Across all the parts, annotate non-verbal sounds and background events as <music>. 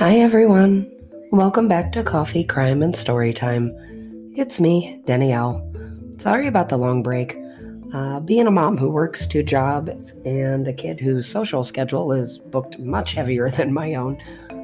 Hi, everyone. Welcome back to Coffee, Crime, and Story Time. It's me, Danielle. Sorry about the long break. Uh, being a mom who works two jobs and a kid whose social schedule is booked much heavier <laughs> than my own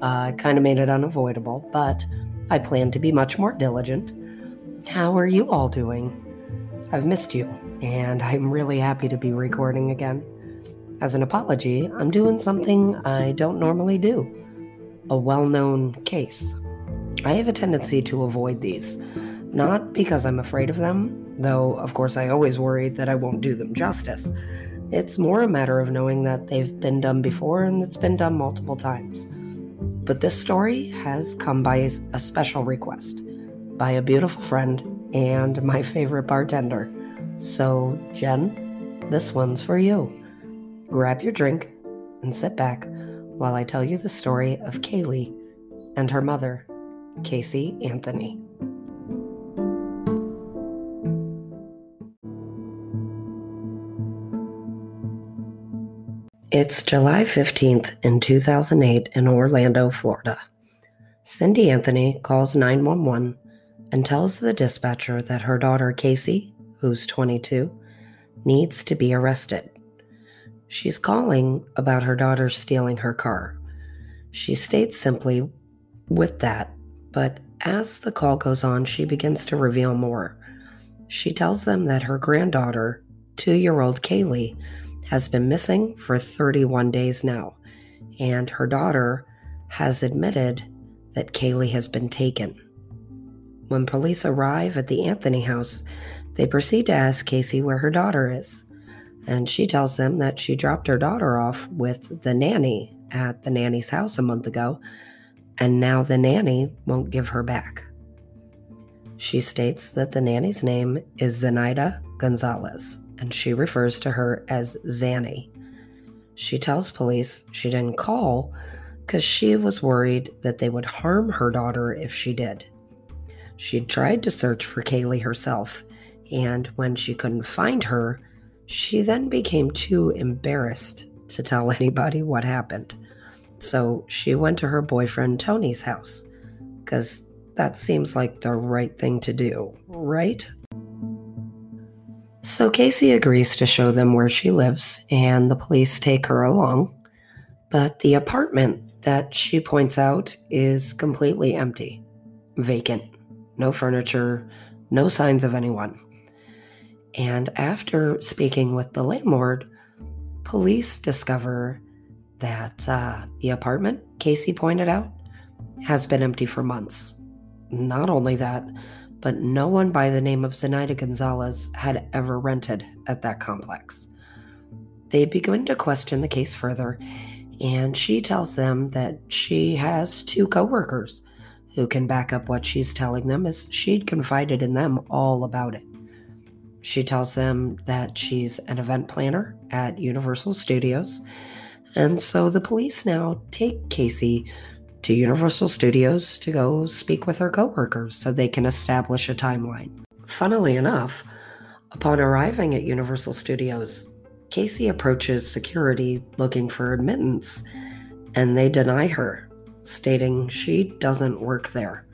uh, kind of made it unavoidable, but I plan to be much more diligent. How are you all doing? I've missed you, and I'm really happy to be recording again. As an apology, I'm doing something I don't normally do a well known case. I have a tendency to avoid these, not because I'm afraid of them, though of course I always worry that I won't do them justice. It's more a matter of knowing that they've been done before and it's been done multiple times. But this story has come by a special request by a beautiful friend and my favorite bartender. So, Jen, this one's for you. Grab your drink and sit back while I tell you the story of Caylee and her mother, Casey Anthony. It's July 15th in 2008 in Orlando, Florida. Cindy Anthony calls 911 and tells the dispatcher that her daughter Casey, who's 22, needs to be arrested. She's calling about her daughter stealing her car. She states simply with that, but as the call goes on, she begins to reveal more. She tells them that her granddaughter, two year old Caylee, has been missing for 31 days now, and her daughter has admitted that Caylee has been taken. When police arrive at the Anthony house, they proceed to ask Casey where her daughter is and she tells them that she dropped her daughter off with the nanny at the nanny's house a month ago, and now the nanny won't give her back. She states that the nanny's name is Zenaida Gonzalez, and she refers to her as Zanny. She tells police she didn't call because she was worried that they would harm her daughter if she did. She'd tried to search for Caylee herself, and when she couldn't find her, she then became too embarrassed to tell <laughs> anybody what happened. So she went to her boyfriend Tony's house, because that seems like the right thing to do, right? So Casey agrees to show them where she lives, and the police take her along. But the apartment that she points out is completely empty, vacant, no furniture, no signs of anyone. And after speaking with the landlord, police discover that uh, the apartment, Casey pointed out, has been empty for months. Not only that, but no one by the name of Zenaida Gonzalez had ever rented at that complex. They begin to question the case further, and she tells them that she has two coworkers who can back up what she's telling them as she'd confided in them all about it. She tells them that she's an event planner at Universal Studios. And so the police now take Casey to Universal Studios to go speak with her coworkers so they can establish a timeline. Funnily enough, upon arriving at Universal Studios, Casey approaches security looking for admittance, and they deny her, stating she doesn't work there.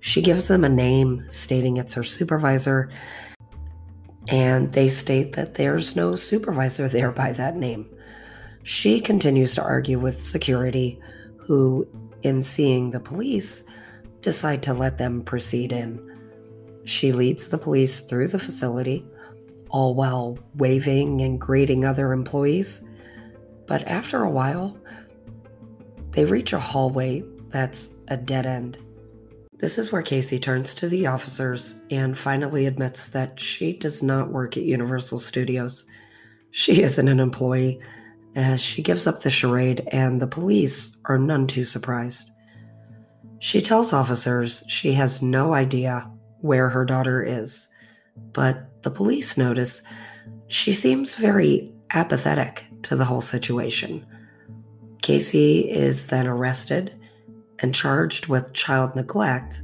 She gives them a name, stating it's her supervisor, and they state that there's no supervisor there by that name. She continues to argue with security, who, in seeing the police, decide to let them proceed in. She leads the police through the facility, all while waving and greeting other employees. But after a while, they reach a hallway that's a dead end. This is where Casey turns to the officers and finally admits that she does not work at Universal Studios. She isn't an employee, as she gives up the charade, and the police are none too surprised. She tells officers she has no idea where her daughter is, but the police notice she seems very apathetic to the whole situation. Casey is then arrested and charged with child neglect,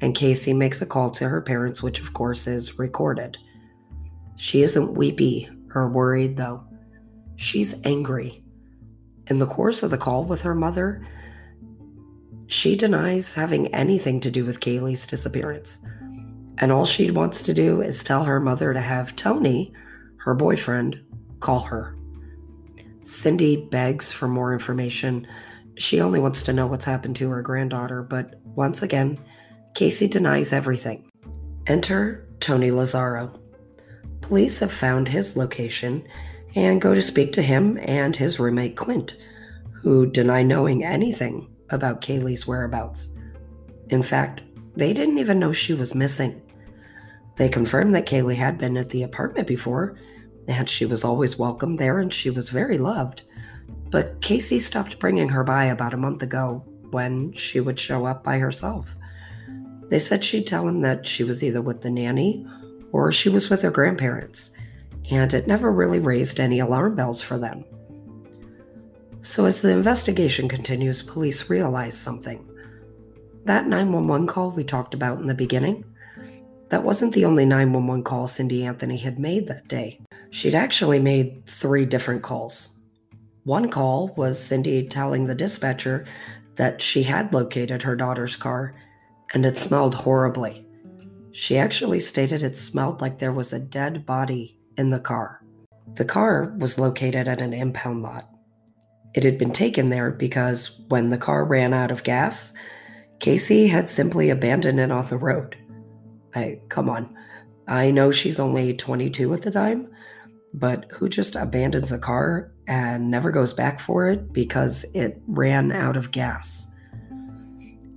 and Casey makes a call to her parents, which of course is recorded. She isn't weepy or worried, though. She's angry. In the course of the call with her mother, She denies having anything to do with Caylee's disappearance. And all she wants to do is tell her mother to have Tony, her boyfriend, call her. Cindy begs for more information. She only wants to know what's happened to her granddaughter, but once again, Casey denies everything. Enter Tony Lazzaro. Police have found his location and go to speak to him and his roommate Clint, who deny knowing anything about Caylee's whereabouts. In fact, they didn't even know she was missing. They confirmed that Caylee had been at the apartment before, and she was always welcome there and she was very loved. But Casey stopped bringing her by about a month ago when she would show up by herself. They said she'd tell him that she was either with the nanny or she was with her grandparents, and it never really raised any alarm bells for them. So, as the investigation continues, police realize something. That 911 call we talked about in the beginning, that wasn't the only 911 call Cindy Anthony had made that day. She'd actually made three different calls. One call was Cindy telling the dispatcher that she had located her daughter's car and it smelled horribly. She actually stated it smelled like there was a dead body in the car. The car was located at an impound lot. It had been taken there because when the car ran out of gas, Casey had simply abandoned it on the road. I come on. I know she's only 22 at the time, but who just abandons a car and never goes back for it because it ran out of gas?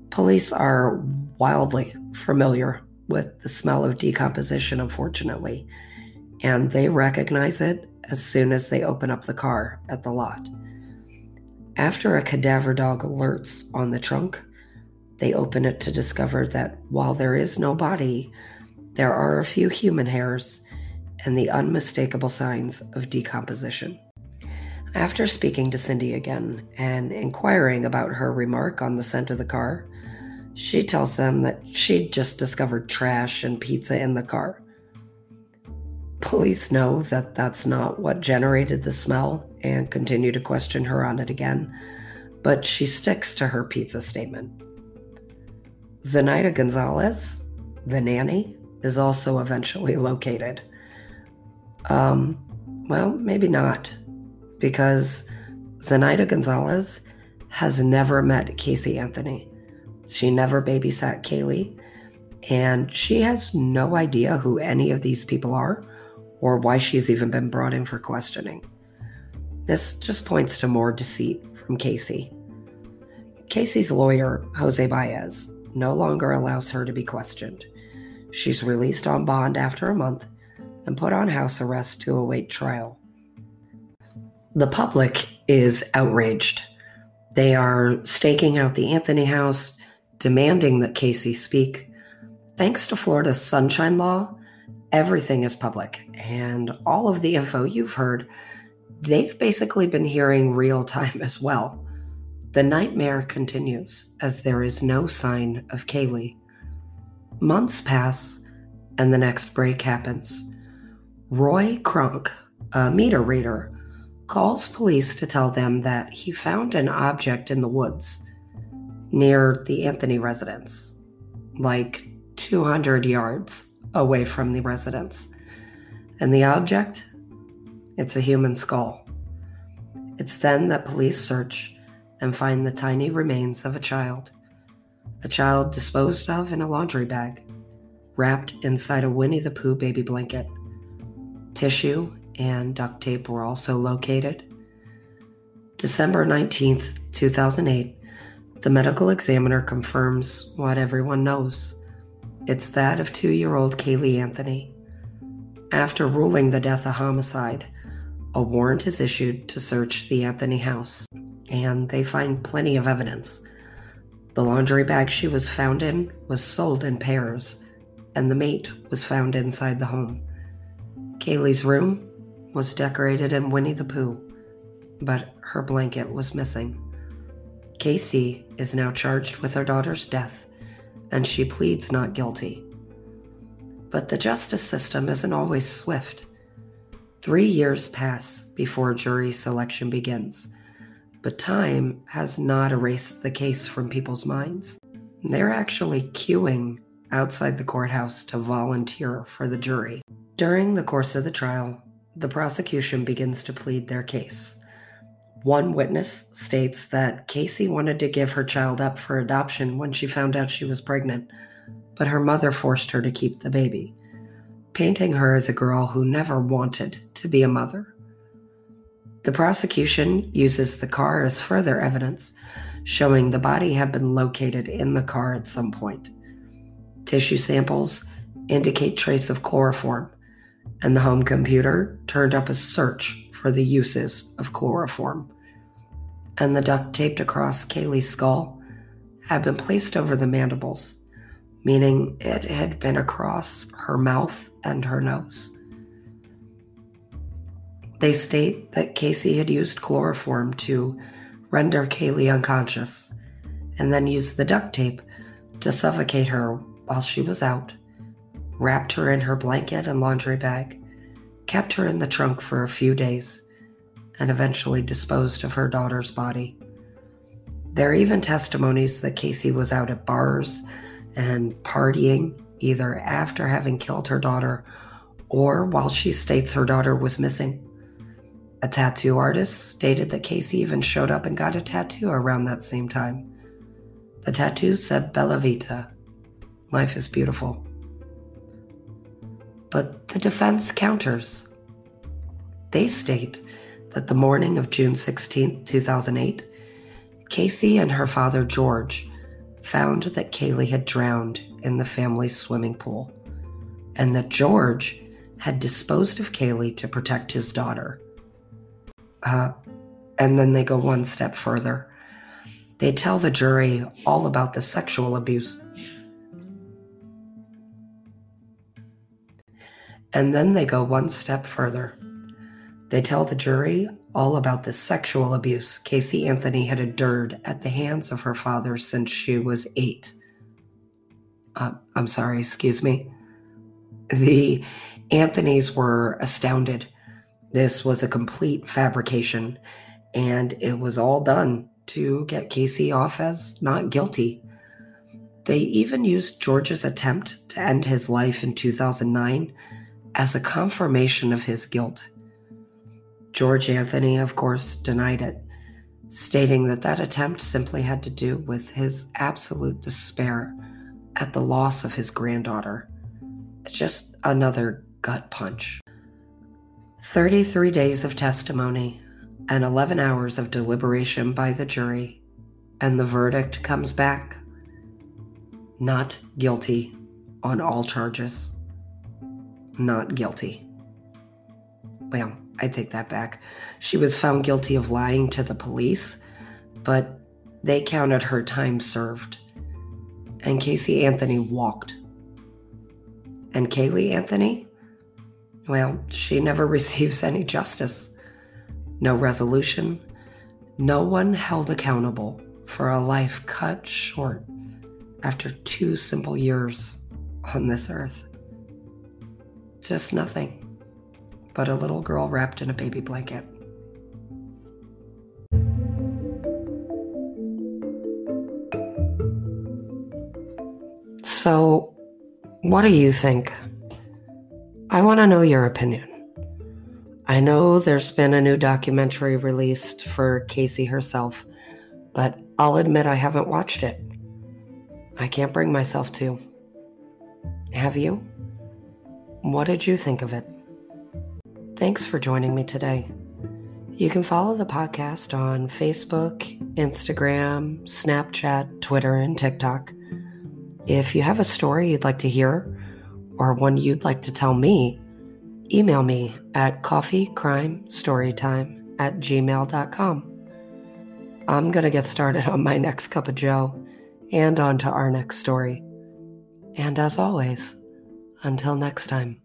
Police are wildly familiar with the smell of decomposition, unfortunately, and they recognize it as soon as they open up the car at the lot. After a cadaver dog alerts on the trunk, they open it to discover that while there is no body, there are a few human hairs and the unmistakable signs of decomposition. After speaking to Cindy again and inquiring about her remark on the scent of the car, she tells them that she'd just discovered trash and pizza in the car. Police know that that's not what generated the smell and continue to question her on it again, but she sticks to her pizza statement. Zenaida Gonzalez, the nanny, is also eventually located. Um, well, maybe not, because Zenaida Gonzalez has never met Casey Anthony. She never babysat Caylee, and she has no idea who any of these people are or why she's even been brought in for questioning. This just points to more deceit from Casey. Casey's lawyer, Jose Baez, no longer allows her to be questioned. She's released on bond after a month and put on house arrest to await trial. The public is outraged. They are staking out the Anthony house, demanding that Casey speak. Thanks to Florida's Sunshine Law, everything is public, and all of the info you've heard, they've basically been hearing real time as well. The nightmare continues as there is no sign of Caylee. Months pass, and the next break happens. Roy Kronk, a meter reader, calls police to tell them that he found an object in the woods near the Anthony residence, like 200 yards away from the residence. And the object? It's a human skull. It's then that police search and find the tiny remains of a child. A child disposed of in a laundry bag, wrapped inside a Winnie the Pooh baby blanket. Tissue and duct tape were also located. December 19th, 2008, the medical examiner confirms what everyone knows. It's that of two year old Caylee Anthony. After ruling the death a homicide, a warrant is issued to search the Anthony house, and they find plenty of evidence. The laundry bag she was found in was sold in pairs, and the mate was found inside the home. Caylee's room was decorated in Winnie the Pooh, but her blanket was missing. Casey is now charged with her daughter's death and she pleads not guilty. But the justice system isn't always swift. Three years pass before jury selection begins. But time has not erased the case from people's minds. They're actually queuing outside the courthouse to volunteer for the jury. During the course of the trial, the prosecution begins to plead their case. One witness states that Casey wanted to give her child up for adoption when she found out she was pregnant, but her mother forced her to keep the baby, painting her as a girl who never wanted to be a mother. The prosecution uses the car as further evidence, showing the body had been located in the car at some point. Tissue samples indicate trace of chloroform, and the home computer turned up a search for the uses of chloroform. And the duct taped across Caylee's skull had been placed over the mandibles, meaning it had been across her mouth and her nose. They state that Casey had used chloroform to render Caylee unconscious and then used the duct tape to suffocate her while she was out, wrapped her in her blanket and laundry bag, kept her in the trunk for a few days, and eventually disposed of her daughter's body. There are even testimonies that Casey was out at bars and partying either after having killed her daughter or while she states her daughter was missing. A tattoo artist stated that Casey even showed up and got a tattoo around that same time. The tattoo said Bella Vita, Life is beautiful. But the defense counters. They state that the morning of June 16, 2008, Casey and her father George found that Caylee had drowned in the family's swimming pool, and that George had disposed of Caylee to protect his daughter. Uh, and then they go one step further. They tell the jury all about the sexual abuse And then they go one step further. They tell the jury all about the sexual abuse Casey Anthony had endured at the hands of her father since she was eight. Uh, I'm sorry, excuse me. The Anthonys were astounded. This was a complete fabrication, and it was all done to get Casey off as not guilty. They even used George's attempt to end his life in 2009 as a confirmation of his guilt. George Anthony, of course, denied it, stating that that attempt simply had to do with his absolute despair at the loss of his granddaughter. Just another gut punch. 33 days of testimony and 11 hours of deliberation by the jury, and the verdict comes back not guilty on all charges not guilty. Well, I take that back. She was found guilty of lying to the police, but they counted her time served. And Casey Anthony walked. And Caylee Anthony? Well, she never <laughs> receives any justice. No resolution. No one held accountable for a life cut short after two simple years on this earth. Just nothing but a little girl wrapped in a baby blanket. So, what do you think? I want to know your opinion. I know there's been a new documentary released for Casey herself, but I'll admit I haven't watched it. I can't bring myself to. Have you? What did you think of it? Thanks for joining me today. You can follow the podcast on Facebook, Instagram, Snapchat, Twitter, and TikTok. If you have a story you'd like to hear or one you'd like to tell me, email me at coffeecrimestorytime at gmail.com. I'm going to get started on my next cup of joe and on to our next story. And as always, until next time.